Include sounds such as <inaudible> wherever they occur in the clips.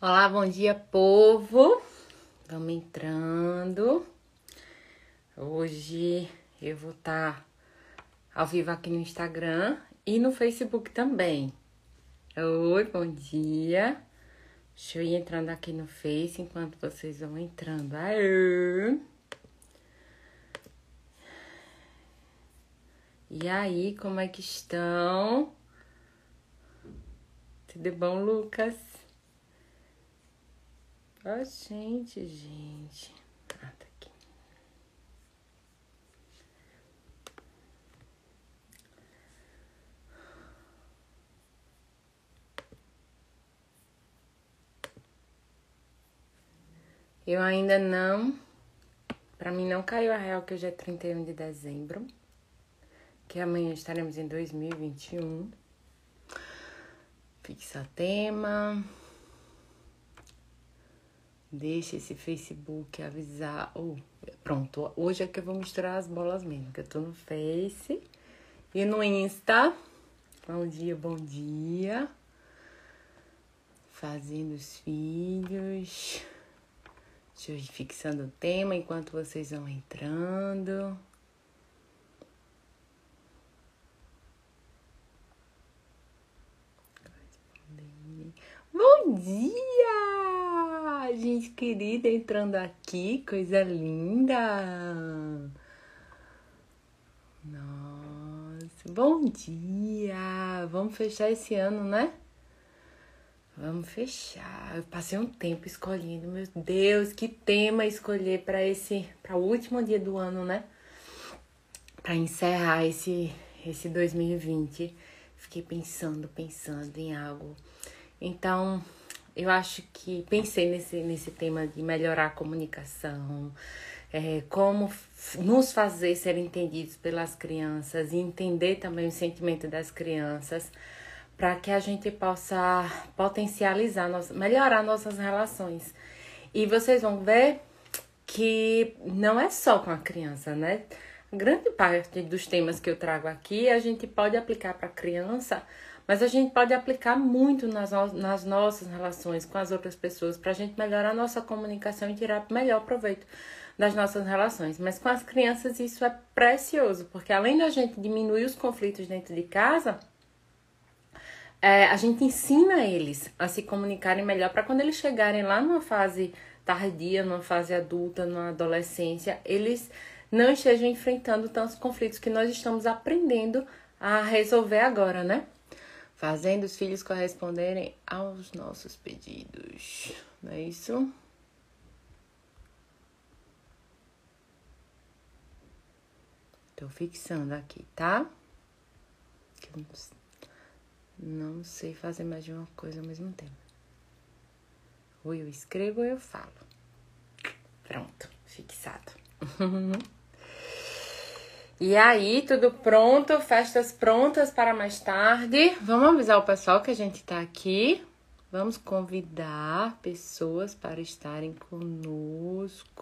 Olá, bom dia, povo. Vamos entrando. Hoje eu vou estar tá ao vivo aqui no Instagram e no Facebook também. Oi, bom dia. Deixa eu ir entrando aqui no Face enquanto vocês vão entrando. Aê! E aí, como é que estão? Tudo bom, Lucas? Oh, gente, gente. Ah, tá aqui. Eu ainda não. Pra mim não caiu a real que hoje é 31 de dezembro. Que amanhã estaremos em 2021. Fixa tema. Deixa esse Facebook avisar. Oh, pronto, hoje é que eu vou misturar as bolas mesmo, que eu tô no Face e no Insta. Bom dia, bom dia. Fazendo os filhos. Deixa eu ir fixando o tema enquanto vocês vão entrando. Bom dia! Gente querida entrando aqui, coisa linda. Nossa, bom dia. Vamos fechar esse ano, né? Vamos fechar. Eu passei um tempo escolhendo, meu Deus, que tema escolher para esse, para o último dia do ano, né? Para encerrar esse esse 2020. Fiquei pensando, pensando em algo. Então, eu acho que pensei nesse, nesse tema de melhorar a comunicação, é, como nos fazer ser entendidos pelas crianças e entender também o sentimento das crianças, para que a gente possa potencializar, melhorar nossas relações. E vocês vão ver que não é só com a criança, né? Grande parte dos temas que eu trago aqui a gente pode aplicar para a criança mas a gente pode aplicar muito nas, no nas nossas relações com as outras pessoas para a gente melhorar a nossa comunicação e tirar melhor proveito das nossas relações. Mas com as crianças isso é precioso, porque além da gente diminuir os conflitos dentro de casa, é, a gente ensina eles a se comunicarem melhor para quando eles chegarem lá numa fase tardia, numa fase adulta, numa adolescência, eles não estejam enfrentando tantos conflitos que nós estamos aprendendo a resolver agora, né? Fazendo os filhos corresponderem aos nossos pedidos. Não é isso? Tô fixando aqui, tá? Não sei fazer mais de uma coisa ao mesmo tempo. Ou eu escrevo ou eu falo. Pronto, fixado. <laughs> E aí, tudo pronto, festas prontas para mais tarde. Vamos avisar o pessoal que a gente tá aqui. Vamos convidar pessoas para estarem conosco.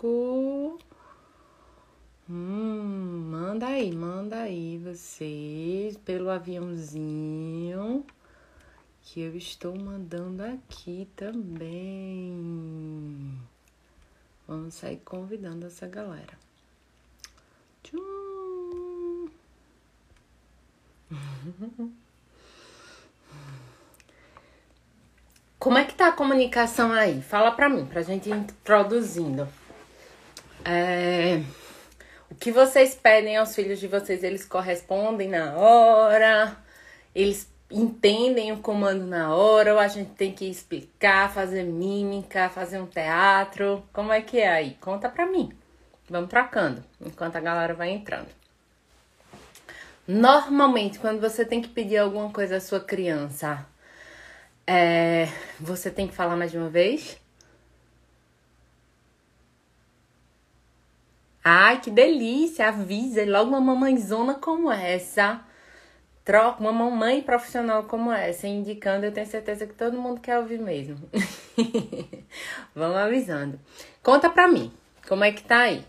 Hum, manda aí, manda aí vocês pelo aviãozinho que eu estou mandando aqui também. Vamos sair convidando essa galera. Como é que tá a comunicação aí? Fala pra mim, pra gente ir introduzindo. É... O que vocês pedem aos filhos de vocês, eles correspondem na hora? Eles entendem o comando na hora? Ou a gente tem que explicar, fazer mímica, fazer um teatro? Como é que é aí? Conta pra mim. Vamos trocando, enquanto a galera vai entrando. Normalmente, quando você tem que pedir alguma coisa à sua criança, é, você tem que falar mais de uma vez? Ai, que delícia! Avisa logo uma mamãezona como essa. Troca uma mamãe profissional como essa, indicando, eu tenho certeza que todo mundo quer ouvir mesmo. <laughs> Vamos avisando. Conta pra mim, como é que tá aí?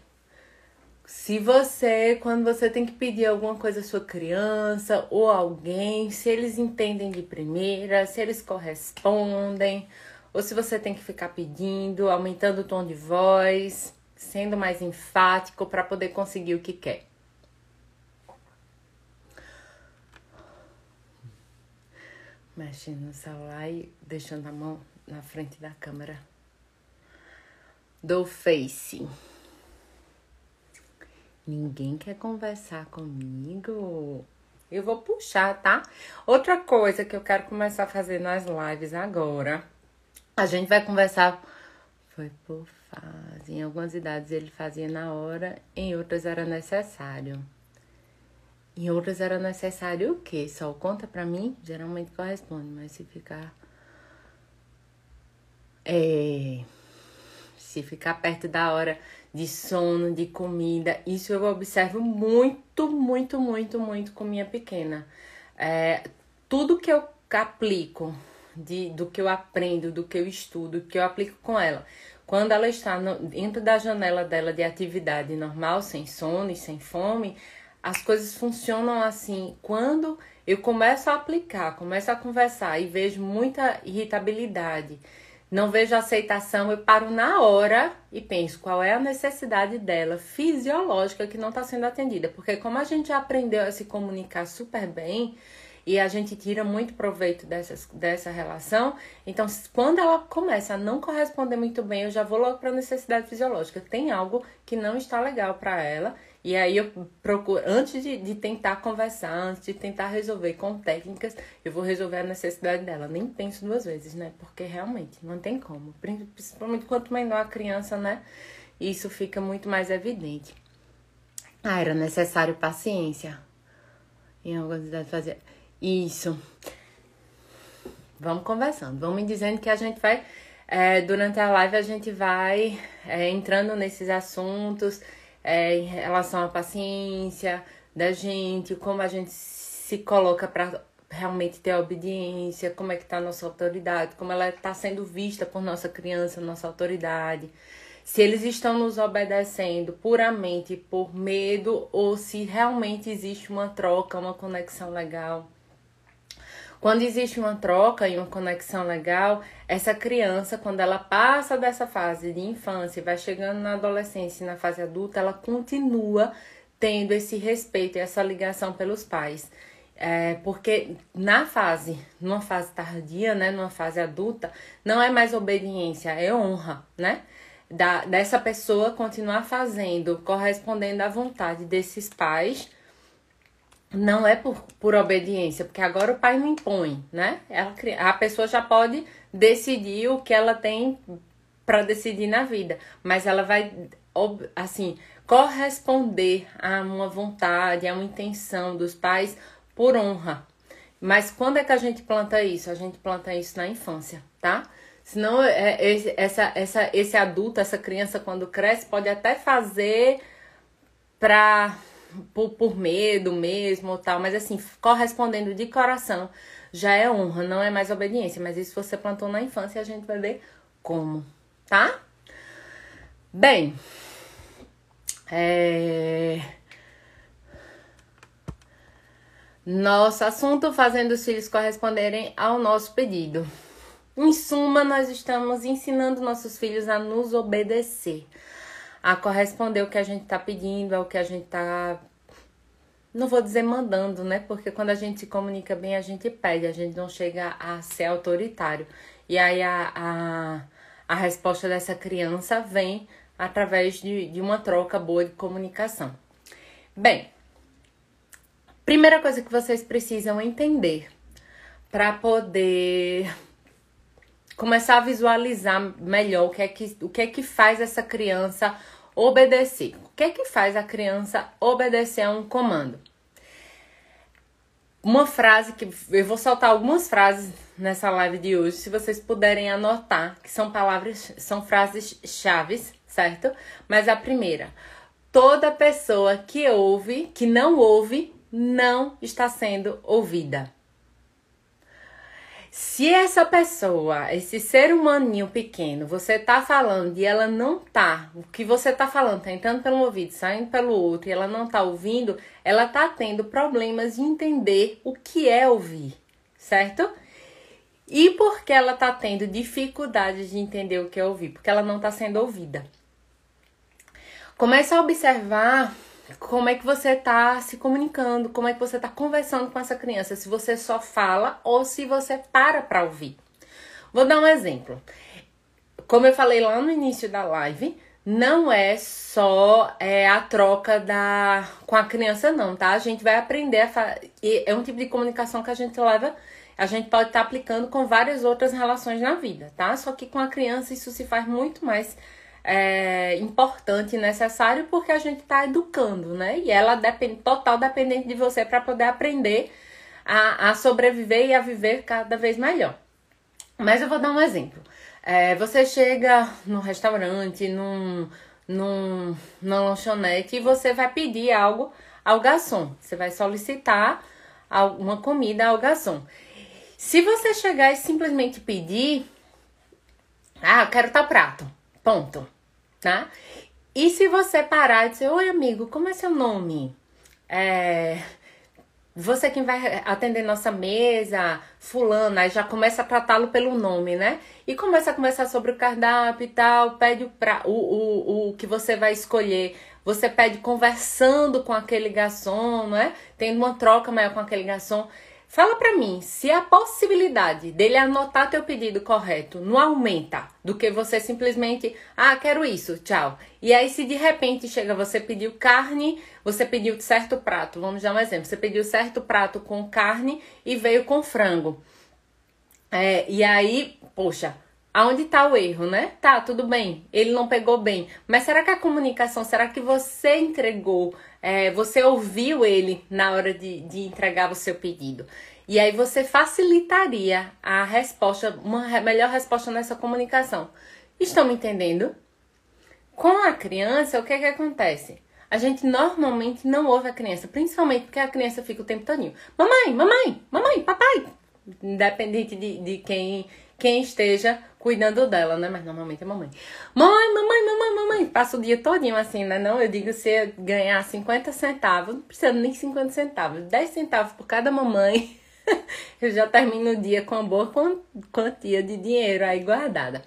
Se você, quando você tem que pedir alguma coisa à sua criança ou alguém, se eles entendem de primeira, se eles correspondem, ou se você tem que ficar pedindo, aumentando o tom de voz, sendo mais enfático para poder conseguir o que quer. Mexendo no celular e deixando a mão na frente da câmera do Face. Ninguém quer conversar comigo? Eu vou puxar, tá? Outra coisa que eu quero começar a fazer nas lives agora. A gente vai conversar. Foi por fase. Em algumas idades ele fazia na hora, em outras era necessário. Em outras era necessário o quê? Só conta pra mim? Geralmente corresponde, mas se ficar. É. Se ficar perto da hora de sono, de comida. Isso eu observo muito, muito, muito, muito com minha pequena. É, tudo que eu aplico, de, do que eu aprendo, do que eu estudo, que eu aplico com ela. Quando ela está no, dentro da janela dela de atividade normal, sem sono e sem fome, as coisas funcionam assim. Quando eu começo a aplicar, começo a conversar e vejo muita irritabilidade, não vejo aceitação, eu paro na hora e penso qual é a necessidade dela fisiológica que não está sendo atendida. Porque como a gente aprendeu a se comunicar super bem e a gente tira muito proveito dessas, dessa relação, então quando ela começa a não corresponder muito bem, eu já vou logo para a necessidade fisiológica. Tem algo que não está legal para ela e aí eu procuro, antes de, de tentar conversar, antes de tentar resolver com técnicas, eu vou resolver a necessidade dela. Nem penso duas vezes, né? Porque realmente não tem como. Principalmente quanto menor a criança, né? Isso fica muito mais evidente. Ah, era necessário paciência. Em algumas idades fazer. Isso. Vamos conversando. Vamos me dizendo que a gente vai. É, durante a live a gente vai é, entrando nesses assuntos é, em relação à paciência da gente, como a gente se coloca para realmente ter obediência, como é que está a nossa autoridade, como ela está sendo vista por nossa criança, nossa autoridade. Se eles estão nos obedecendo puramente por medo ou se realmente existe uma troca, uma conexão legal. Quando existe uma troca e uma conexão legal, essa criança, quando ela passa dessa fase de infância e vai chegando na adolescência e na fase adulta, ela continua tendo esse respeito e essa ligação pelos pais. É, porque na fase, numa fase tardia, né, numa fase adulta, não é mais obediência, é honra, né? Da, dessa pessoa continuar fazendo, correspondendo à vontade desses pais não é por, por obediência, porque agora o pai não impõe, né? Ela, a pessoa já pode decidir o que ela tem para decidir na vida, mas ela vai, assim, corresponder a uma vontade, a uma intenção dos pais por honra. Mas quando é que a gente planta isso? A gente planta isso na infância, tá? Senão, é, esse, essa, essa, esse adulto, essa criança, quando cresce, pode até fazer para por, por medo mesmo tal, mas assim, correspondendo de coração já é honra, não é mais obediência. Mas isso você plantou na infância a gente vai ver como, tá? Bem, é... Nosso assunto fazendo os filhos corresponderem ao nosso pedido. Em suma, nós estamos ensinando nossos filhos a nos obedecer a corresponder o que a gente está pedindo, ao que a gente está. Não vou dizer mandando, né? Porque quando a gente se comunica bem, a gente pede, a gente não chega a ser autoritário. E aí a, a, a resposta dessa criança vem através de, de uma troca boa de comunicação. Bem, primeira coisa que vocês precisam entender para poder começar a visualizar melhor o que é que, o que é que faz essa criança obedecer. O que é que faz a criança obedecer a um comando? Uma frase que eu vou soltar algumas frases nessa live de hoje, se vocês puderem anotar, que são palavras, são frases chaves, certo? Mas a primeira, toda pessoa que ouve, que não ouve, não está sendo ouvida. Se essa pessoa, esse ser humaninho pequeno, você tá falando e ela não tá, o que você tá falando tá entrando pelo ouvido, saindo pelo outro e ela não tá ouvindo, ela tá tendo problemas de entender o que é ouvir, certo? E por que ela está tendo dificuldade de entender o que é ouvir? Porque ela não está sendo ouvida. Comece a observar como é que você está se comunicando, como é que você está conversando com essa criança, se você só fala ou se você para para ouvir. Vou dar um exemplo. Como eu falei lá no início da live, não é só é, a troca da com a criança, não, tá? A gente vai aprender a fa... é um tipo de comunicação que a gente leva, a gente pode estar tá aplicando com várias outras relações na vida, tá? Só que com a criança isso se faz muito mais é, importante e necessário porque a gente está educando, né? E ela depende total dependente de você para poder aprender a, a sobreviver e a viver cada vez melhor. Mas eu vou dar um exemplo. É, você chega no restaurante, num, num, numa lanchonete e você vai pedir algo ao garçom. Você vai solicitar uma comida ao garçom. Se você chegar e simplesmente pedir, ah, eu quero tal prato, ponto tá? E se você parar e dizer, oi amigo, como é seu nome? É, você quem vai atender nossa mesa, fulano, aí já começa a tratá-lo pelo nome, né? E começa a conversar sobre o cardápio e tal, pede o, pra, o, o, o que você vai escolher. Você pede conversando com aquele garçom, não é? Tendo uma troca maior com aquele garçom. Fala para mim, se a possibilidade dele anotar teu pedido correto não aumenta do que você simplesmente, ah, quero isso, tchau. E aí se de repente chega, você pediu carne, você pediu certo prato, vamos dar um exemplo, você pediu certo prato com carne e veio com frango. É, e aí, poxa, aonde tá o erro, né? Tá, tudo bem, ele não pegou bem. Mas será que a comunicação, será que você entregou é, você ouviu ele na hora de, de entregar o seu pedido. E aí você facilitaria a resposta, uma melhor resposta nessa comunicação. Estão me entendendo? Com a criança, o que é que acontece? A gente normalmente não ouve a criança, principalmente porque a criança fica o tempo todinho. Mamãe, mamãe, mamãe, papai. Independente de, de quem, quem esteja cuidando dela, né? Mas normalmente é mamãe. Mãe, mamãe, mamãe, mamãe. Passa o dia todinho assim, né? Não, eu digo se ganhar 50 centavos, não precisa nem 50 centavos, 10 centavos por cada mamãe. <laughs> eu já termino o dia com uma boa quantia de dinheiro aí guardada.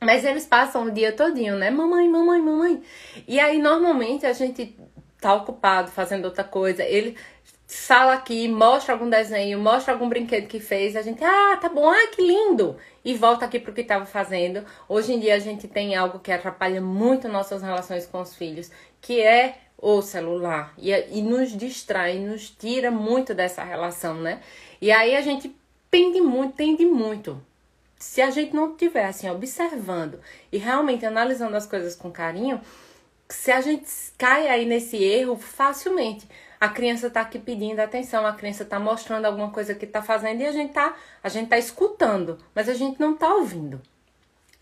Mas eles passam o dia todinho, né? Mamãe, mamãe, mamãe. E aí, normalmente, a gente tá ocupado fazendo outra coisa. Ele fala aqui, mostra algum desenho, mostra algum brinquedo que fez, a gente, ah, tá bom, ah, que lindo! E volta aqui pro que estava fazendo. Hoje em dia a gente tem algo que atrapalha muito nossas relações com os filhos, que é o celular. E, e nos distrai, nos tira muito dessa relação, né? E aí a gente pende muito, tende muito. Se a gente não estiver assim, observando e realmente analisando as coisas com carinho, se a gente cai aí nesse erro facilmente a criança está aqui pedindo atenção, a criança está mostrando alguma coisa que está fazendo e a gente está a gente tá escutando, mas a gente não está ouvindo.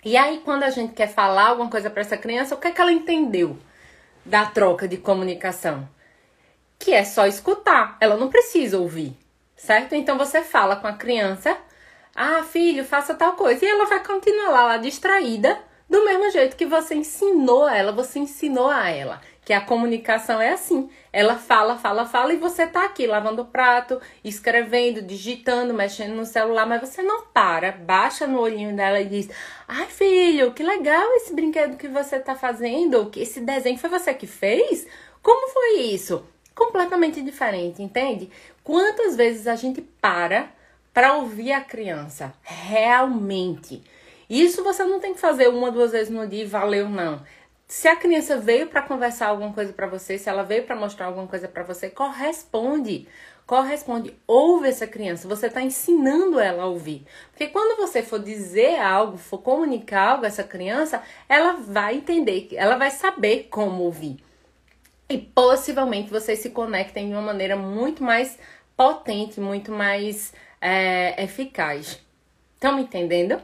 E aí quando a gente quer falar alguma coisa para essa criança, o que é que ela entendeu da troca de comunicação? Que é só escutar, ela não precisa ouvir, certo? Então você fala com a criança, ah, filho, faça tal coisa, e ela vai continuar lá, lá distraída, do mesmo jeito que você ensinou ela, você ensinou a ela que a comunicação é assim. Ela fala, fala, fala e você tá aqui lavando o prato, escrevendo, digitando, mexendo no celular, mas você não para, baixa no olhinho dela e diz: "Ai, filho, que legal esse brinquedo que você tá fazendo, que esse desenho foi você que fez? Como foi isso?" Completamente diferente, entende? Quantas vezes a gente para para ouvir a criança realmente? Isso você não tem que fazer uma, duas vezes no dia e valeu não se a criança veio para conversar alguma coisa para você, se ela veio para mostrar alguma coisa para você, corresponde. Corresponde, ouve essa criança, você está ensinando ela a ouvir. Porque quando você for dizer algo, for comunicar algo a essa criança, ela vai entender, ela vai saber como ouvir. E possivelmente vocês se conectem de uma maneira muito mais potente, muito mais é, eficaz. Estão me entendendo?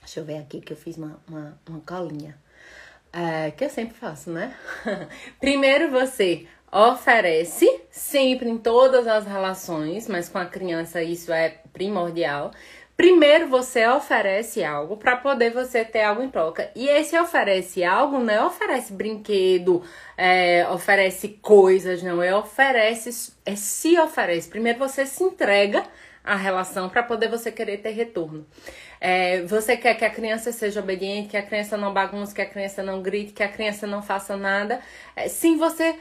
Deixa eu ver aqui que eu fiz uma, uma, uma colinha. É, que eu sempre faço, né? <laughs> Primeiro você oferece, sempre em todas as relações, mas com a criança isso é primordial. Primeiro você oferece algo para poder você ter algo em troca. E esse oferece algo não é oferece brinquedo, é, oferece coisas, não é oferece, é se oferece. Primeiro você se entrega a relação para poder você querer ter retorno. É, você quer que a criança seja obediente, que a criança não bagunce, que a criança não grite, que a criança não faça nada, é, sim você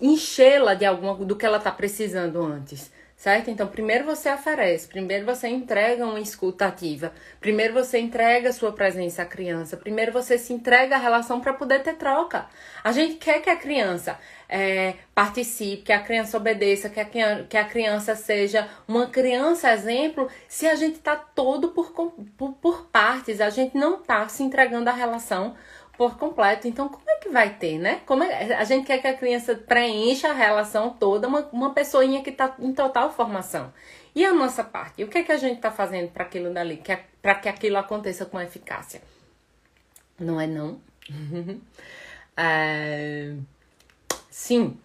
enchê-la de alguma do que ela está precisando antes certo? Então, primeiro você oferece, primeiro você entrega uma escuta ativa, primeiro você entrega sua presença à criança, primeiro você se entrega à relação para poder ter troca. A gente quer que a criança é, participe, que a criança obedeça, que a, que a criança seja uma criança exemplo, se a gente está todo por, por, por partes, a gente não está se entregando à relação por completo. Então, como é que vai ter, né? Como é, a gente quer que a criança preencha a relação toda, uma, uma pessoinha que está em total formação. E a nossa parte? O que é que a gente está fazendo para aquilo dali, que, para que aquilo aconteça com eficácia? Não é não? <laughs> é... Sim.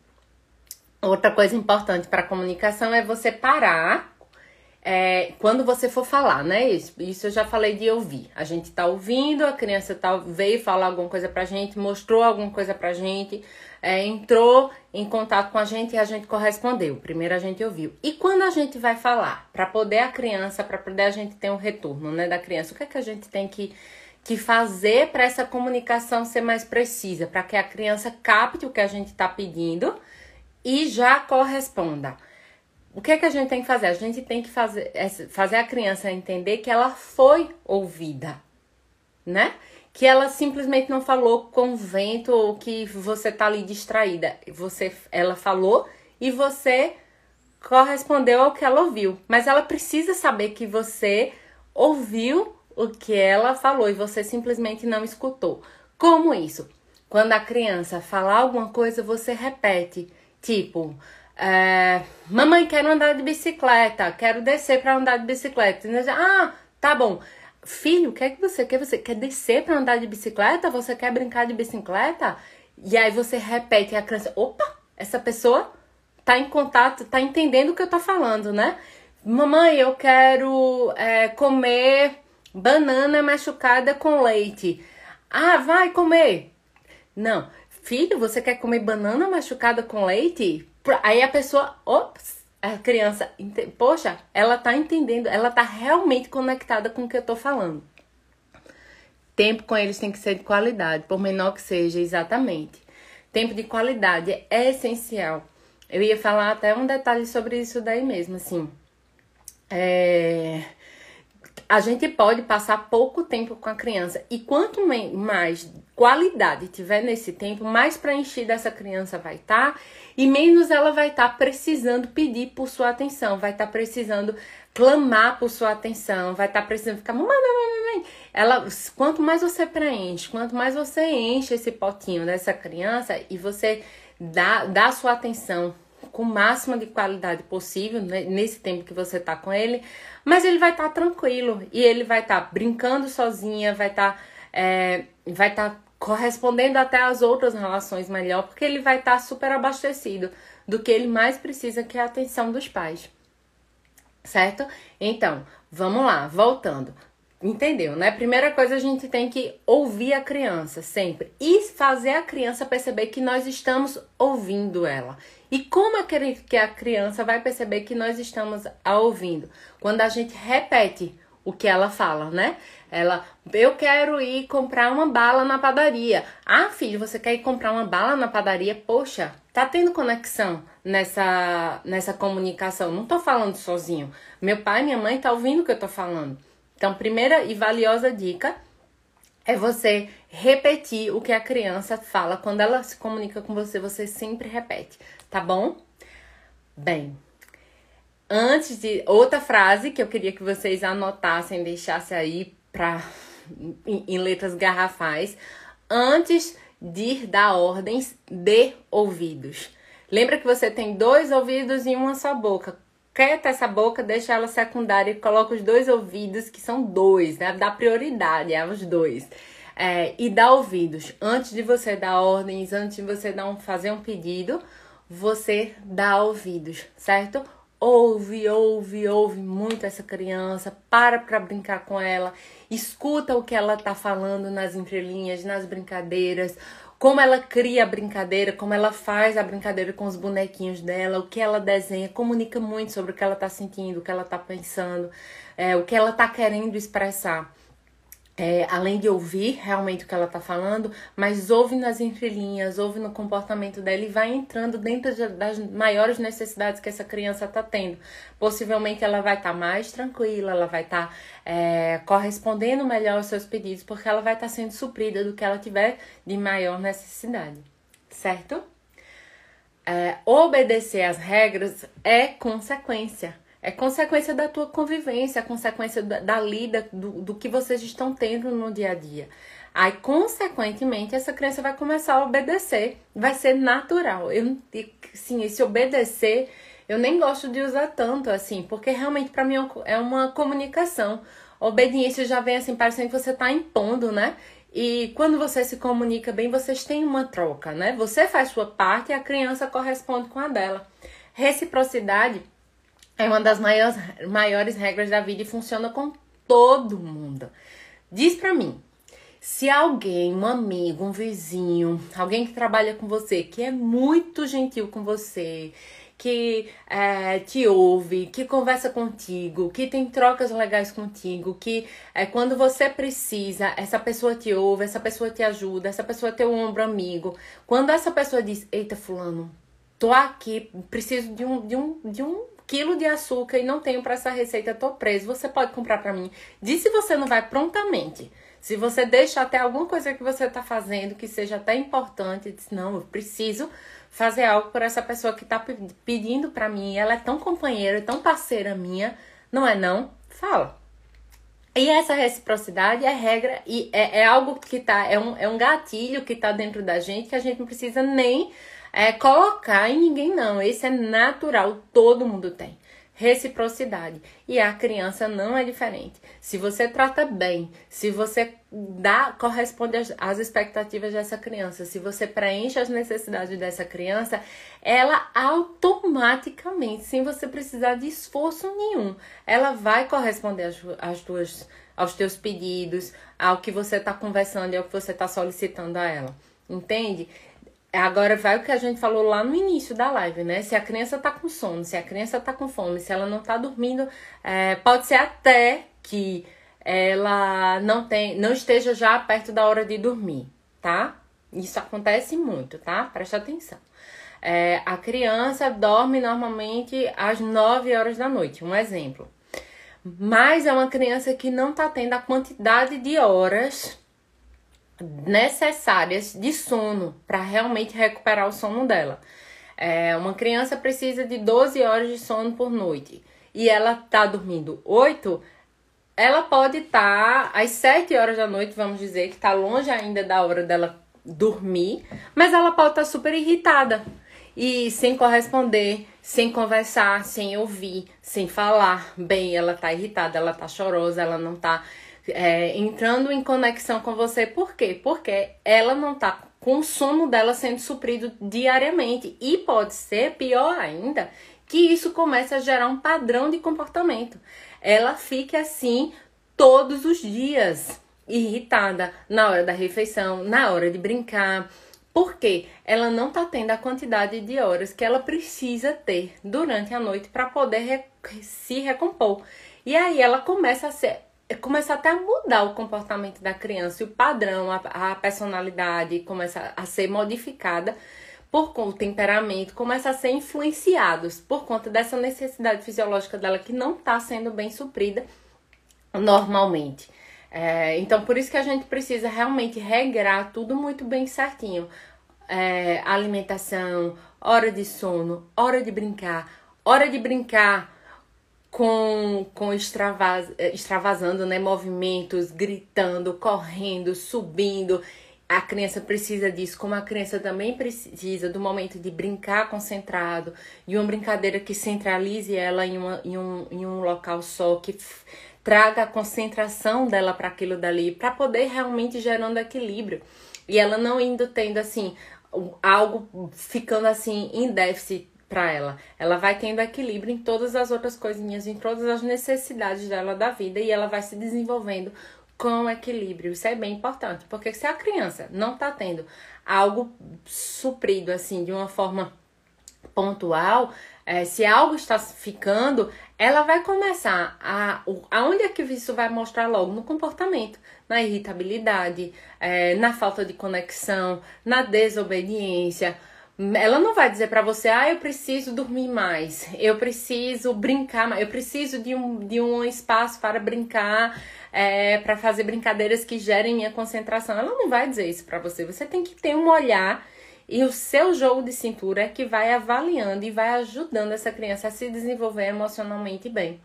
Outra coisa importante para a comunicação é você parar é, quando você for falar, né? Isso, isso eu já falei de ouvir. A gente tá ouvindo, a criança tá, veio falar alguma coisa pra gente, mostrou alguma coisa pra gente, é, entrou em contato com a gente e a gente correspondeu. Primeiro a gente ouviu. E quando a gente vai falar, para poder a criança, para poder a gente ter um retorno, né, da criança, o que é que a gente tem que que fazer para essa comunicação ser mais precisa, para que a criança capte o que a gente está pedindo e já corresponda o que é que a gente tem que fazer? A gente tem que fazer, é, fazer a criança entender que ela foi ouvida, né? Que ela simplesmente não falou com vento ou que você tá ali distraída. Você, ela falou e você correspondeu ao que ela ouviu. Mas ela precisa saber que você ouviu o que ela falou e você simplesmente não escutou. Como isso? Quando a criança falar alguma coisa, você repete. Tipo, é, mamãe, quero andar de bicicleta, quero descer para andar de bicicleta. Ah, tá bom. Filho, o que é que você quer? Você quer descer para andar de bicicleta? Você quer brincar de bicicleta? E aí você repete e a criança, opa, essa pessoa tá em contato, tá entendendo o que eu tô falando, né? Mamãe, eu quero é, comer banana machucada com leite. Ah, vai comer. Não. Filho, você quer comer banana machucada com leite? Aí a pessoa, ops, a criança, poxa, ela tá entendendo, ela tá realmente conectada com o que eu tô falando. Tempo com eles tem que ser de qualidade, por menor que seja, exatamente. Tempo de qualidade é essencial. Eu ia falar até um detalhe sobre isso daí mesmo, assim. É a gente pode passar pouco tempo com a criança e quanto mais qualidade tiver nesse tempo, mais preenchida essa criança vai estar tá, e menos ela vai estar tá precisando pedir por sua atenção, vai estar tá precisando clamar por sua atenção, vai estar tá precisando ficar mamãe, mamãe, mamãe. Ela, quanto mais você preenche, quanto mais você enche esse potinho dessa criança e você dá, dá sua atenção com o máximo de qualidade possível né, nesse tempo que você tá com ele, mas ele vai estar tá tranquilo e ele vai estar tá brincando sozinha, vai estar tá, é, vai estar correspondendo até às outras relações melhor, porque ele vai estar tá super abastecido do que ele mais precisa, que é a atenção dos pais. Certo? Então, vamos lá, voltando. Entendeu, né? Primeira coisa, a gente tem que ouvir a criança sempre e fazer a criança perceber que nós estamos ouvindo ela. E como é que a criança vai perceber que nós estamos a ouvindo? Quando a gente repete o que ela fala, né? Ela, eu quero ir comprar uma bala na padaria. Ah, filho, você quer ir comprar uma bala na padaria? Poxa, tá tendo conexão nessa, nessa comunicação. Não tô falando sozinho. Meu pai minha mãe tá ouvindo o que eu tô falando. Então, primeira e valiosa dica é você repetir o que a criança fala. Quando ela se comunica com você, você sempre repete, tá bom? Bem, antes de outra frase que eu queria que vocês anotassem, deixassem aí para em, em letras garrafais, antes de dar ordens de ouvidos. Lembra que você tem dois ouvidos e uma só boca quieta essa boca, deixa ela secundária e coloca os dois ouvidos, que são dois, né? Dá prioridade aos dois. É, e dá ouvidos. Antes de você dar ordens, antes de você dar um, fazer um pedido, você dá ouvidos, certo? Ouve, ouve, ouve muito essa criança, para para brincar com ela, escuta o que ela tá falando nas entrelinhas, nas brincadeiras, como ela cria a brincadeira, como ela faz a brincadeira com os bonequinhos dela, o que ela desenha, comunica muito sobre o que ela está sentindo, o que ela está pensando, é, o que ela está querendo expressar é, além de ouvir realmente o que ela está falando, mas ouve nas entrelinhas, ouve no comportamento dela e vai entrando dentro das maiores necessidades que essa criança está tendo. Possivelmente ela vai estar tá mais tranquila, ela vai estar tá, é, correspondendo melhor aos seus pedidos, porque ela vai estar tá sendo suprida do que ela tiver de maior necessidade, certo? É, obedecer às regras é consequência é consequência da tua convivência, é consequência da, da lida, do, do que vocês estão tendo no dia a dia. Aí, consequentemente, essa criança vai começar a obedecer, vai ser natural. Eu, sim, esse obedecer, eu nem gosto de usar tanto assim, porque realmente para mim é uma comunicação. obediência já vem assim, parecendo que você está impondo, né? E quando você se comunica bem, vocês têm uma troca, né? Você faz sua parte e a criança corresponde com a dela. Reciprocidade é uma das maiores, maiores regras da vida e funciona com todo mundo. Diz pra mim, se alguém, um amigo, um vizinho, alguém que trabalha com você, que é muito gentil com você, que é, te ouve, que conversa contigo, que tem trocas legais contigo, que é, quando você precisa, essa pessoa te ouve, essa pessoa te ajuda, essa pessoa é teu ombro amigo. Quando essa pessoa diz, eita fulano, tô aqui, preciso de um, de um, de um quilo de açúcar e não tenho para essa receita, tô preso. Você pode comprar para mim. Diz se você não vai prontamente. Se você deixa até alguma coisa que você está fazendo que seja até importante, diz, não, eu preciso fazer algo por essa pessoa que está pedindo para mim, ela é tão companheira, tão parceira minha, não é não? Fala. E essa reciprocidade é regra e é, é algo que tá, é um, é um gatilho que tá dentro da gente que a gente não precisa nem é, colocar em ninguém, não. Esse é natural, todo mundo tem. Reciprocidade. E a criança não é diferente. Se você trata bem, se você dá, corresponde às, às expectativas dessa criança, se você preenche as necessidades dessa criança, ela automaticamente, sem você precisar de esforço nenhum, ela vai corresponder às, às tuas, aos teus pedidos, ao que você está conversando e ao que você está solicitando a ela. Entende? Agora vai o que a gente falou lá no início da live, né? Se a criança tá com sono, se a criança tá com fome, se ela não tá dormindo, é, pode ser até que ela não tem, não esteja já perto da hora de dormir, tá? Isso acontece muito, tá? Preste atenção. É, a criança dorme normalmente às 9 horas da noite, um exemplo. Mas é uma criança que não tá tendo a quantidade de horas necessárias de sono para realmente recuperar o sono dela. É, uma criança precisa de 12 horas de sono por noite. E ela tá dormindo 8, ela pode estar tá às 7 horas da noite, vamos dizer, que tá longe ainda da hora dela dormir, mas ela pode estar tá super irritada. E sem corresponder, sem conversar, sem ouvir, sem falar. Bem, ela tá irritada, ela tá chorosa, ela não tá é, entrando em conexão com você. Por quê? Porque ela não tá com o sono dela sendo suprido diariamente. E pode ser, pior ainda, que isso comece a gerar um padrão de comportamento. Ela fica assim todos os dias, irritada na hora da refeição, na hora de brincar. Porque ela não está tendo a quantidade de horas que ela precisa ter durante a noite para poder se recompor. E aí ela começa a ser começa até a mudar o comportamento da criança e o padrão, a, a personalidade começa a ser modificada por do temperamento, começa a ser influenciados por conta dessa necessidade fisiológica dela que não está sendo bem suprida normalmente. É, então, por isso que a gente precisa realmente regrar tudo muito bem certinho. É, alimentação, hora de sono, hora de brincar, hora de brincar com, com extravas, extravasando né, movimentos, gritando, correndo, subindo. A criança precisa disso, como a criança também precisa do momento de brincar concentrado, de uma brincadeira que centralize ela em, uma, em, um, em um local só, que traga a concentração dela para aquilo dali, para poder realmente gerando equilíbrio. E ela não indo tendo assim, algo ficando assim em déficit para ela. Ela vai tendo equilíbrio em todas as outras coisinhas, em todas as necessidades dela da vida e ela vai se desenvolvendo com equilíbrio. Isso é bem importante, porque se a criança não está tendo algo suprido assim de uma forma pontual, é, se algo está ficando, ela vai começar a. Aonde é que isso vai mostrar logo? No comportamento, na irritabilidade, é, na falta de conexão, na desobediência. Ela não vai dizer para você, ah, eu preciso dormir mais, eu preciso brincar mais, eu preciso de um, de um espaço para brincar, é, para fazer brincadeiras que gerem minha concentração. Ela não vai dizer isso para você. Você tem que ter um olhar e o seu jogo de cintura é que vai avaliando e vai ajudando essa criança a se desenvolver emocionalmente bem.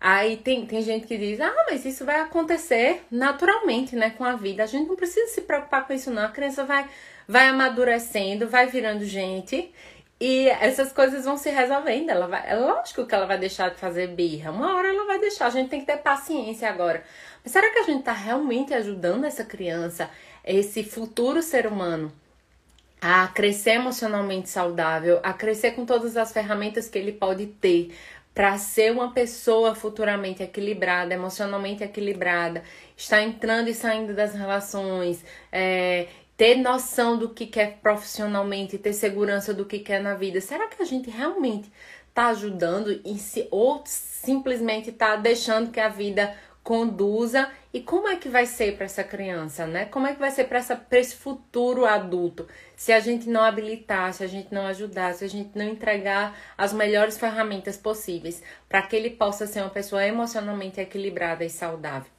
Aí tem, tem gente que diz, ah, mas isso vai acontecer naturalmente, né, com a vida. A gente não precisa se preocupar com isso, não. A criança vai, vai amadurecendo, vai virando gente e essas coisas vão se resolvendo. Ela vai, é lógico que ela vai deixar de fazer birra. Uma hora ela vai deixar. A gente tem que ter paciência agora. Mas será que a gente está realmente ajudando essa criança, esse futuro ser humano? a crescer emocionalmente saudável, a crescer com todas as ferramentas que ele pode ter para ser uma pessoa futuramente equilibrada, emocionalmente equilibrada, estar entrando e saindo das relações, é, ter noção do que quer profissionalmente, ter segurança do que quer na vida. Será que a gente realmente está ajudando ou simplesmente está deixando que a vida conduza e como é que vai ser para essa criança, né? Como é que vai ser para esse futuro adulto se a gente não habilitar, se a gente não ajudar, se a gente não entregar as melhores ferramentas possíveis para que ele possa ser uma pessoa emocionalmente equilibrada e saudável?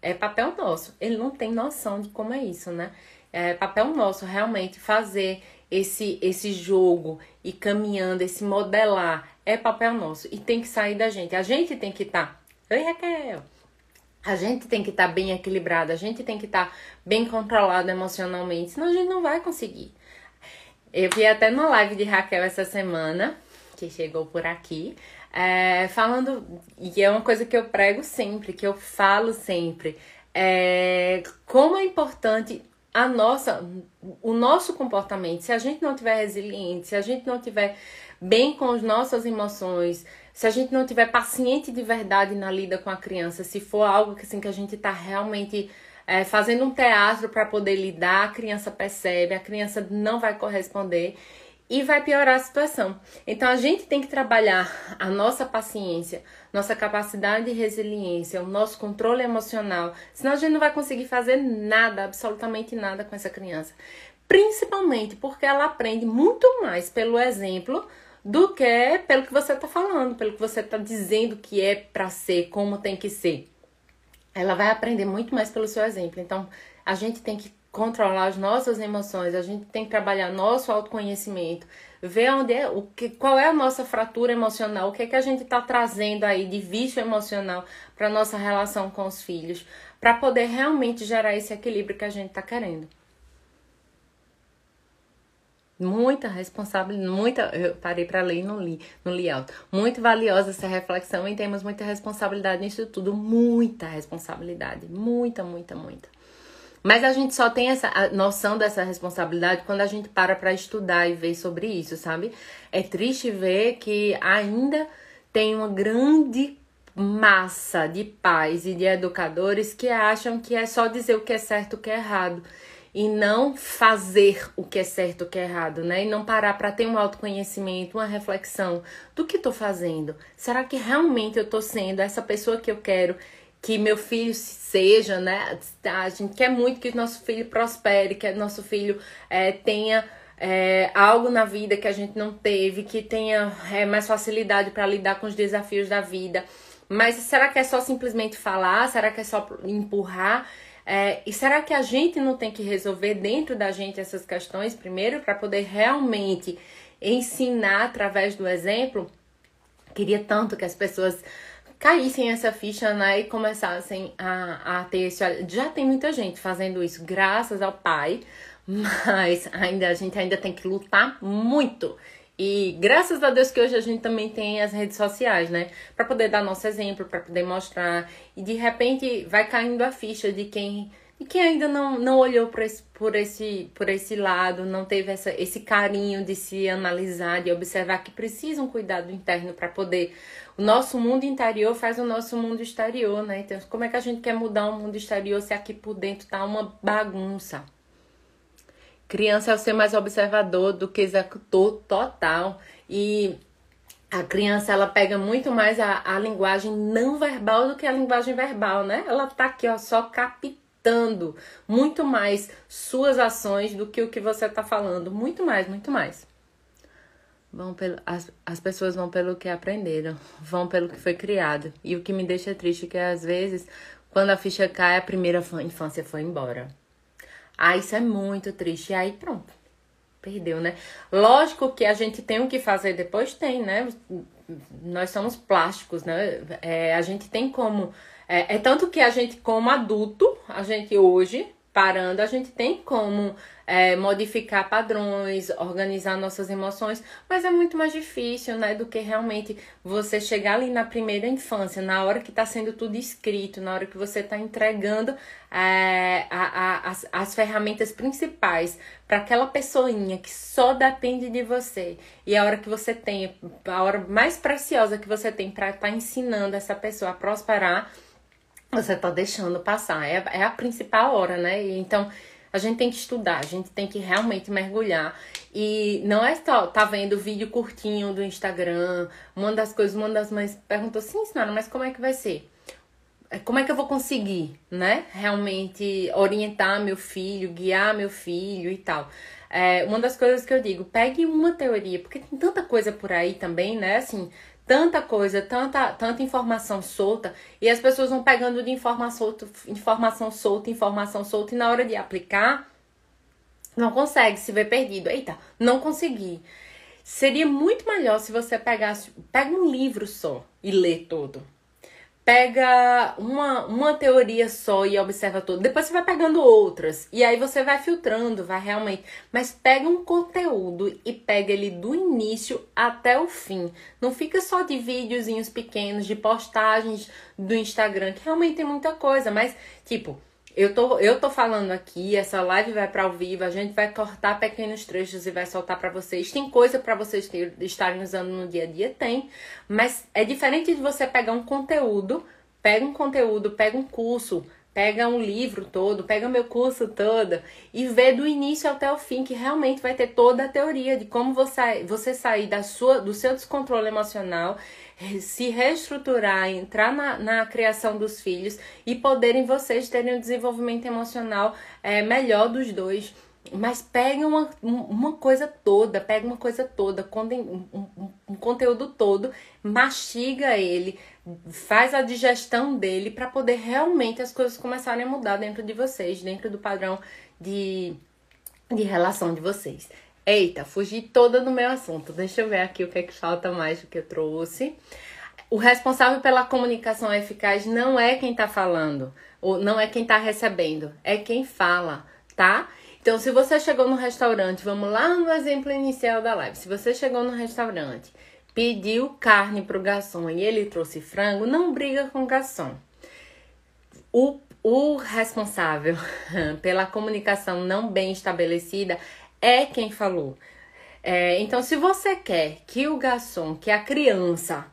É papel nosso. Ele não tem noção de como é isso, né? É papel nosso realmente fazer esse esse jogo e caminhando, esse modelar é papel nosso e tem que sair da gente. A gente tem que estar. Tá... Oi, Raquel. A gente tem que estar tá bem equilibrado, a gente tem que estar tá bem controlado emocionalmente, senão a gente não vai conseguir. Eu vi até no live de Raquel essa semana, que chegou por aqui, é, falando, e é uma coisa que eu prego sempre, que eu falo sempre, é, como é importante a nossa, o nosso comportamento. Se a gente não tiver resiliente, se a gente não tiver bem com as nossas emoções, se a gente não tiver paciente de verdade na lida com a criança, se for algo que, assim, que a gente está realmente é, fazendo um teatro para poder lidar, a criança percebe, a criança não vai corresponder e vai piorar a situação. Então a gente tem que trabalhar a nossa paciência, nossa capacidade de resiliência, o nosso controle emocional, senão a gente não vai conseguir fazer nada, absolutamente nada com essa criança. Principalmente porque ela aprende muito mais pelo exemplo do que pelo que você está falando, pelo que você está dizendo que é para ser, como tem que ser. Ela vai aprender muito mais pelo seu exemplo. Então, a gente tem que controlar as nossas emoções, a gente tem que trabalhar nosso autoconhecimento, ver onde é, o que, qual é a nossa fratura emocional, o que é que a gente está trazendo aí de vício emocional para nossa relação com os filhos, para poder realmente gerar esse equilíbrio que a gente está querendo. Muita responsabilidade, muita. Eu parei para ler e não li, não li alto. Muito valiosa essa reflexão e temos muita responsabilidade nisso tudo. Muita responsabilidade. Muita, muita, muita. Mas a gente só tem essa noção dessa responsabilidade quando a gente para para estudar e ver sobre isso, sabe? É triste ver que ainda tem uma grande massa de pais e de educadores que acham que é só dizer o que é certo e o que é errado e não fazer o que é certo, o que é errado, né? E não parar para ter um autoconhecimento, uma reflexão do que estou fazendo. Será que realmente eu estou sendo essa pessoa que eu quero que meu filho seja, né? A gente quer muito que nosso filho prospere, que nosso filho é, tenha é, algo na vida que a gente não teve, que tenha é, mais facilidade para lidar com os desafios da vida. Mas será que é só simplesmente falar? Será que é só empurrar? É, e será que a gente não tem que resolver dentro da gente essas questões primeiro para poder realmente ensinar através do exemplo? Queria tanto que as pessoas caíssem essa ficha né, e começassem a, a ter esse. Já tem muita gente fazendo isso, graças ao pai, mas ainda a gente ainda tem que lutar muito e graças a Deus que hoje a gente também tem as redes sociais, né? Para poder dar nosso exemplo, para poder mostrar. E de repente vai caindo a ficha de quem E quem ainda não, não olhou por esse, por, esse, por esse lado, não teve essa, esse carinho de se analisar, de observar que precisa um cuidado interno para poder. O nosso mundo interior faz o nosso mundo exterior, né? Então, como é que a gente quer mudar o mundo exterior se aqui por dentro tá uma bagunça? Criança é o ser mais observador do que executor total. E a criança ela pega muito mais a, a linguagem não verbal do que a linguagem verbal, né? Ela tá aqui, ó, só captando muito mais suas ações do que o que você está falando. Muito mais, muito mais. Vão pelo, as, as pessoas vão pelo que aprenderam, vão pelo que foi criado. E o que me deixa triste é que às vezes, quando a ficha cai, a primeira infância foi embora. Ah, isso é muito triste. E aí pronto. Perdeu, né? Lógico que a gente tem o que fazer depois, tem, né? Nós somos plásticos, né? É, a gente tem como é, é tanto que a gente, como adulto, a gente hoje, parando, a gente tem como é, modificar padrões, organizar nossas emoções, mas é muito mais difícil, né, do que realmente você chegar ali na primeira infância, na hora que está sendo tudo escrito, na hora que você está entregando é, a, a, as, as ferramentas principais para aquela pessoinha que só depende de você. E a hora que você tem, a hora mais preciosa que você tem para estar tá ensinando essa pessoa a prosperar você tá deixando passar. É, é a principal hora, né? E, então, a gente tem que estudar, a gente tem que realmente mergulhar. E não é só tá vendo vídeo curtinho do Instagram. Uma das coisas, uma das mães perguntou assim, senhora, mas como é que vai ser? É, como é que eu vou conseguir, né? Realmente orientar meu filho, guiar meu filho e tal. É, uma das coisas que eu digo, pegue uma teoria, porque tem tanta coisa por aí também, né? Assim, tanta coisa, tanta, tanta informação solta, e as pessoas vão pegando de informação, informação solta, informação solta, e na hora de aplicar, não consegue, se vê perdido. Eita, não consegui. Seria muito melhor se você pegasse, pega um livro só e lê todo pega uma, uma teoria só e observa tudo. Depois você vai pegando outras. E aí você vai filtrando, vai realmente. Mas pega um conteúdo e pega ele do início até o fim. Não fica só de videozinhos pequenos, de postagens do Instagram, que realmente tem muita coisa. Mas, tipo, eu tô, eu tô falando aqui, essa live vai para ao vivo, a gente vai cortar pequenos trechos e vai soltar para vocês. Tem coisa para vocês ter, estarem usando no dia a dia? Tem. Mas é diferente de você pegar um conteúdo, pega um conteúdo, pega um curso, pega um livro todo, pega meu curso todo e vê do início até o fim que realmente vai ter toda a teoria de como você, você sair da sua, do seu descontrole emocional se reestruturar, entrar na, na criação dos filhos e poderem vocês terem um desenvolvimento emocional é, melhor dos dois. Mas pegue uma, uma coisa toda, pega uma coisa toda, um, um, um conteúdo todo, mastiga ele, faz a digestão dele para poder realmente as coisas começarem a mudar dentro de vocês, dentro do padrão de, de relação de vocês. Eita, fugi toda do meu assunto. Deixa eu ver aqui o que é que falta mais do que eu trouxe. O responsável pela comunicação eficaz não é quem tá falando, ou não é quem tá recebendo, é quem fala, tá? Então, se você chegou no restaurante, vamos lá no exemplo inicial da live. Se você chegou no restaurante, pediu carne pro garçom e ele trouxe frango, não briga com o garçom. O, o responsável <laughs> pela comunicação não bem estabelecida é quem falou. É, então, se você quer que o garçom, que a criança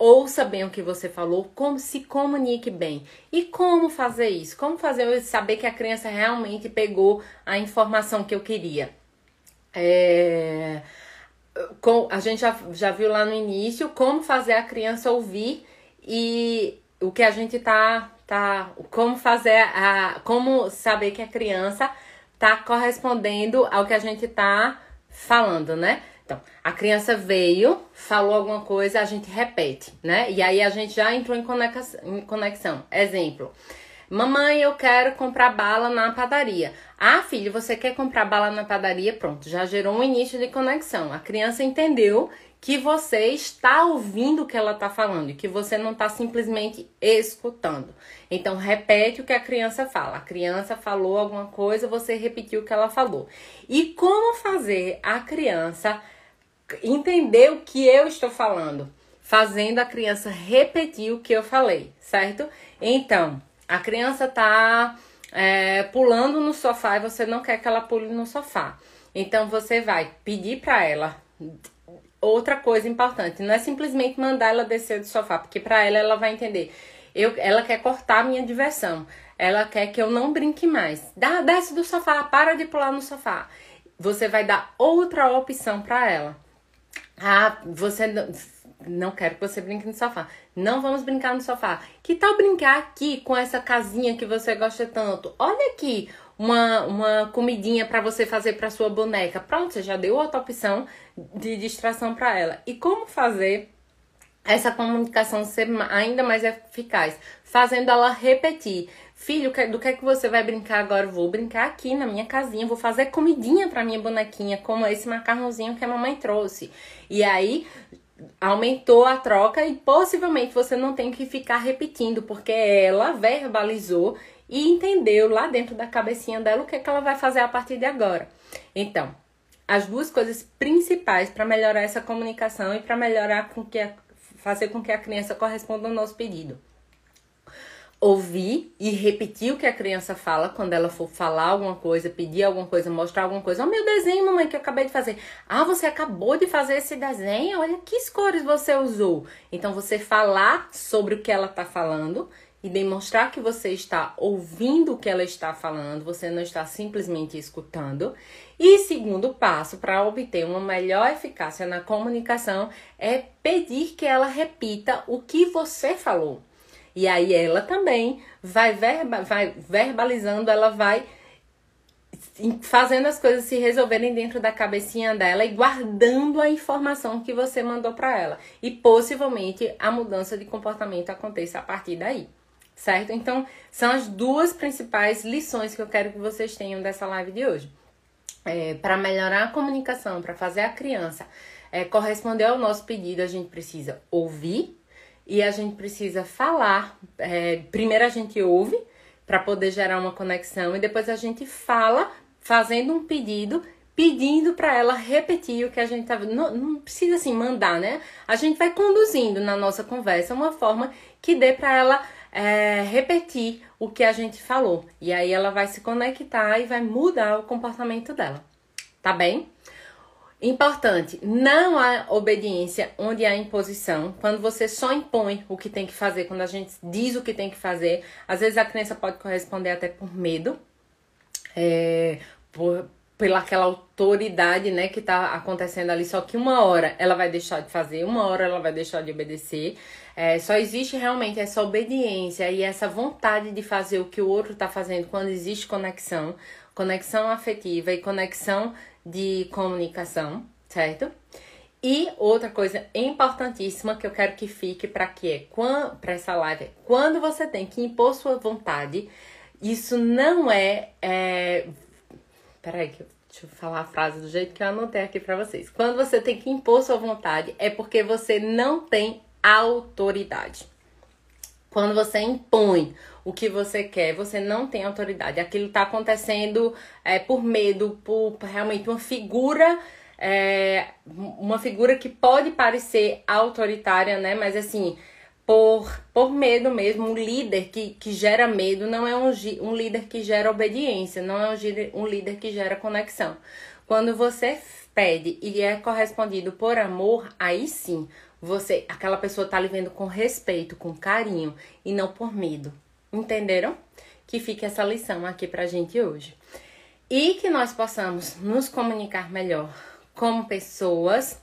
ouça bem o que você falou, como se comunique bem. E como fazer isso? Como fazer eu saber que a criança realmente pegou a informação que eu queria? É, com, a gente já, já viu lá no início como fazer a criança ouvir e o que a gente tá tá como fazer a como saber que a criança tá correspondendo ao que a gente tá falando, né? Então, a criança veio, falou alguma coisa, a gente repete, né? E aí a gente já entrou em conexão. Em conexão. Exemplo. Mamãe, eu quero comprar bala na padaria. Ah, filho, você quer comprar bala na padaria? Pronto, já gerou um início de conexão. A criança entendeu que você está ouvindo o que ela está falando e que você não está simplesmente escutando. Então, repete o que a criança fala. A criança falou alguma coisa, você repetiu o que ela falou. E como fazer a criança entender o que eu estou falando? Fazendo a criança repetir o que eu falei, certo? Então, a criança está é, pulando no sofá e você não quer que ela pule no sofá. Então você vai pedir para ela outra coisa importante, não é simplesmente mandar ela descer do sofá, porque para ela ela vai entender. Eu, ela quer cortar a minha diversão. Ela quer que eu não brinque mais. Dá, desce do sofá, para de pular no sofá. Você vai dar outra opção para ela. Ah, você não quero que você brinque no sofá. Não vamos brincar no sofá. Que tal brincar aqui com essa casinha que você gosta tanto? Olha aqui, uma, uma comidinha para você fazer para sua boneca. Pronto, você já deu outra opção de distração para ela. E como fazer essa comunicação ser ainda mais eficaz? Fazendo ela repetir. Filho, do que é que você vai brincar agora? Vou brincar aqui na minha casinha, vou fazer comidinha para minha bonequinha, como esse macarrãozinho que a mamãe trouxe. E aí aumentou a troca e possivelmente você não tem que ficar repetindo, porque ela verbalizou e entendeu lá dentro da cabecinha dela o que, é que ela vai fazer a partir de agora. Então, as duas coisas principais para melhorar essa comunicação e para melhorar com que a, fazer com que a criança corresponda ao nosso pedido. Ouvir e repetir o que a criança fala quando ela for falar alguma coisa, pedir alguma coisa, mostrar alguma coisa. Ó, oh, meu desenho, mamãe, que eu acabei de fazer. Ah, você acabou de fazer esse desenho? Olha que cores você usou. Então, você falar sobre o que ela está falando e demonstrar que você está ouvindo o que ela está falando, você não está simplesmente escutando. E segundo passo para obter uma melhor eficácia na comunicação é pedir que ela repita o que você falou. E aí ela também vai, verba, vai verbalizando, ela vai fazendo as coisas se resolverem dentro da cabecinha dela e guardando a informação que você mandou para ela. E possivelmente a mudança de comportamento aconteça a partir daí certo? Então, são as duas principais lições que eu quero que vocês tenham dessa live de hoje. É, para melhorar a comunicação, para fazer a criança é, corresponder ao nosso pedido, a gente precisa ouvir e a gente precisa falar. É, primeiro a gente ouve para poder gerar uma conexão e depois a gente fala fazendo um pedido pedindo para ela repetir o que a gente tá não, não precisa assim mandar, né? A gente vai conduzindo na nossa conversa uma forma que dê para ela é, repetir o que a gente falou. E aí ela vai se conectar e vai mudar o comportamento dela. Tá bem? Importante, não há obediência onde há imposição. Quando você só impõe o que tem que fazer, quando a gente diz o que tem que fazer, às vezes a criança pode corresponder até por medo, é, por, pela aquela autoridade, né, que tá acontecendo ali. Só que uma hora ela vai deixar de fazer, uma hora ela vai deixar de obedecer. É, só existe realmente essa obediência e essa vontade de fazer o que o outro está fazendo quando existe conexão, conexão afetiva e conexão de comunicação, certo? E outra coisa importantíssima que eu quero que fique para que é para essa live, é, quando você tem que impor sua vontade, isso não é, é Peraí, que eu, deixa eu falar a frase do jeito que eu anotei aqui para vocês. Quando você tem que impor sua vontade, é porque você não tem autoridade. Quando você impõe o que você quer, você não tem autoridade. Aquilo está acontecendo é, por medo, por realmente uma figura, é, uma figura que pode parecer autoritária, né? Mas assim, por, por medo mesmo. Um líder que, que gera medo não é um, um líder que gera obediência, não é um, um líder que gera conexão. Quando você pede e é correspondido por amor, aí sim, você, aquela pessoa tá lhe vendo com respeito, com carinho e não por medo. Entenderam? Que fique essa lição aqui pra gente hoje. E que nós possamos nos comunicar melhor como pessoas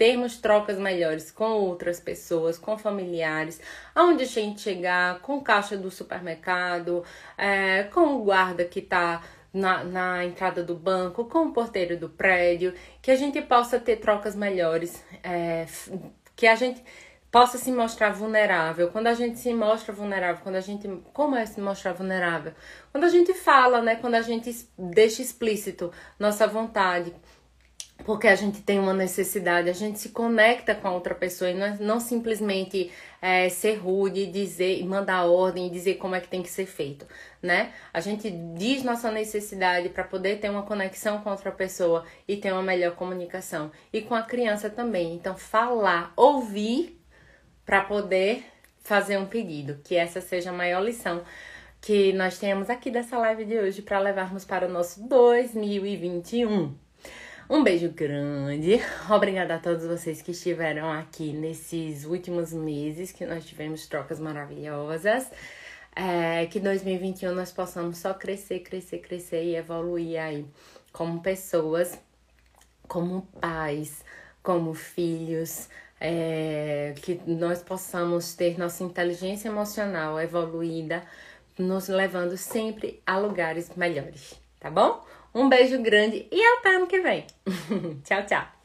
termos trocas melhores com outras pessoas, com familiares, aonde a gente chegar, com caixa do supermercado, é, com o guarda que está na, na entrada do banco, com o porteiro do prédio, que a gente possa ter trocas melhores, é, que a gente possa se mostrar vulnerável. Quando a gente se mostra vulnerável, quando a gente. Como é se mostrar vulnerável? Quando a gente fala, né? Quando a gente deixa explícito nossa vontade porque a gente tem uma necessidade, a gente se conecta com a outra pessoa e não, é, não simplesmente é, ser rude, dizer, mandar ordem e dizer como é que tem que ser feito, né? A gente diz nossa necessidade para poder ter uma conexão com outra pessoa e ter uma melhor comunicação. E com a criança também. Então, falar, ouvir para poder fazer um pedido, que essa seja a maior lição que nós tenhamos aqui dessa live de hoje para levarmos para o nosso 2021. Um beijo grande. <laughs> Obrigada a todos vocês que estiveram aqui nesses últimos meses que nós tivemos trocas maravilhosas. É, que 2021 nós possamos só crescer, crescer, crescer e evoluir aí como pessoas, como pais, como filhos, é, que nós possamos ter nossa inteligência emocional evoluída, nos levando sempre a lugares melhores, tá bom? Um beijo grande e até ano que vem. <laughs> tchau, tchau.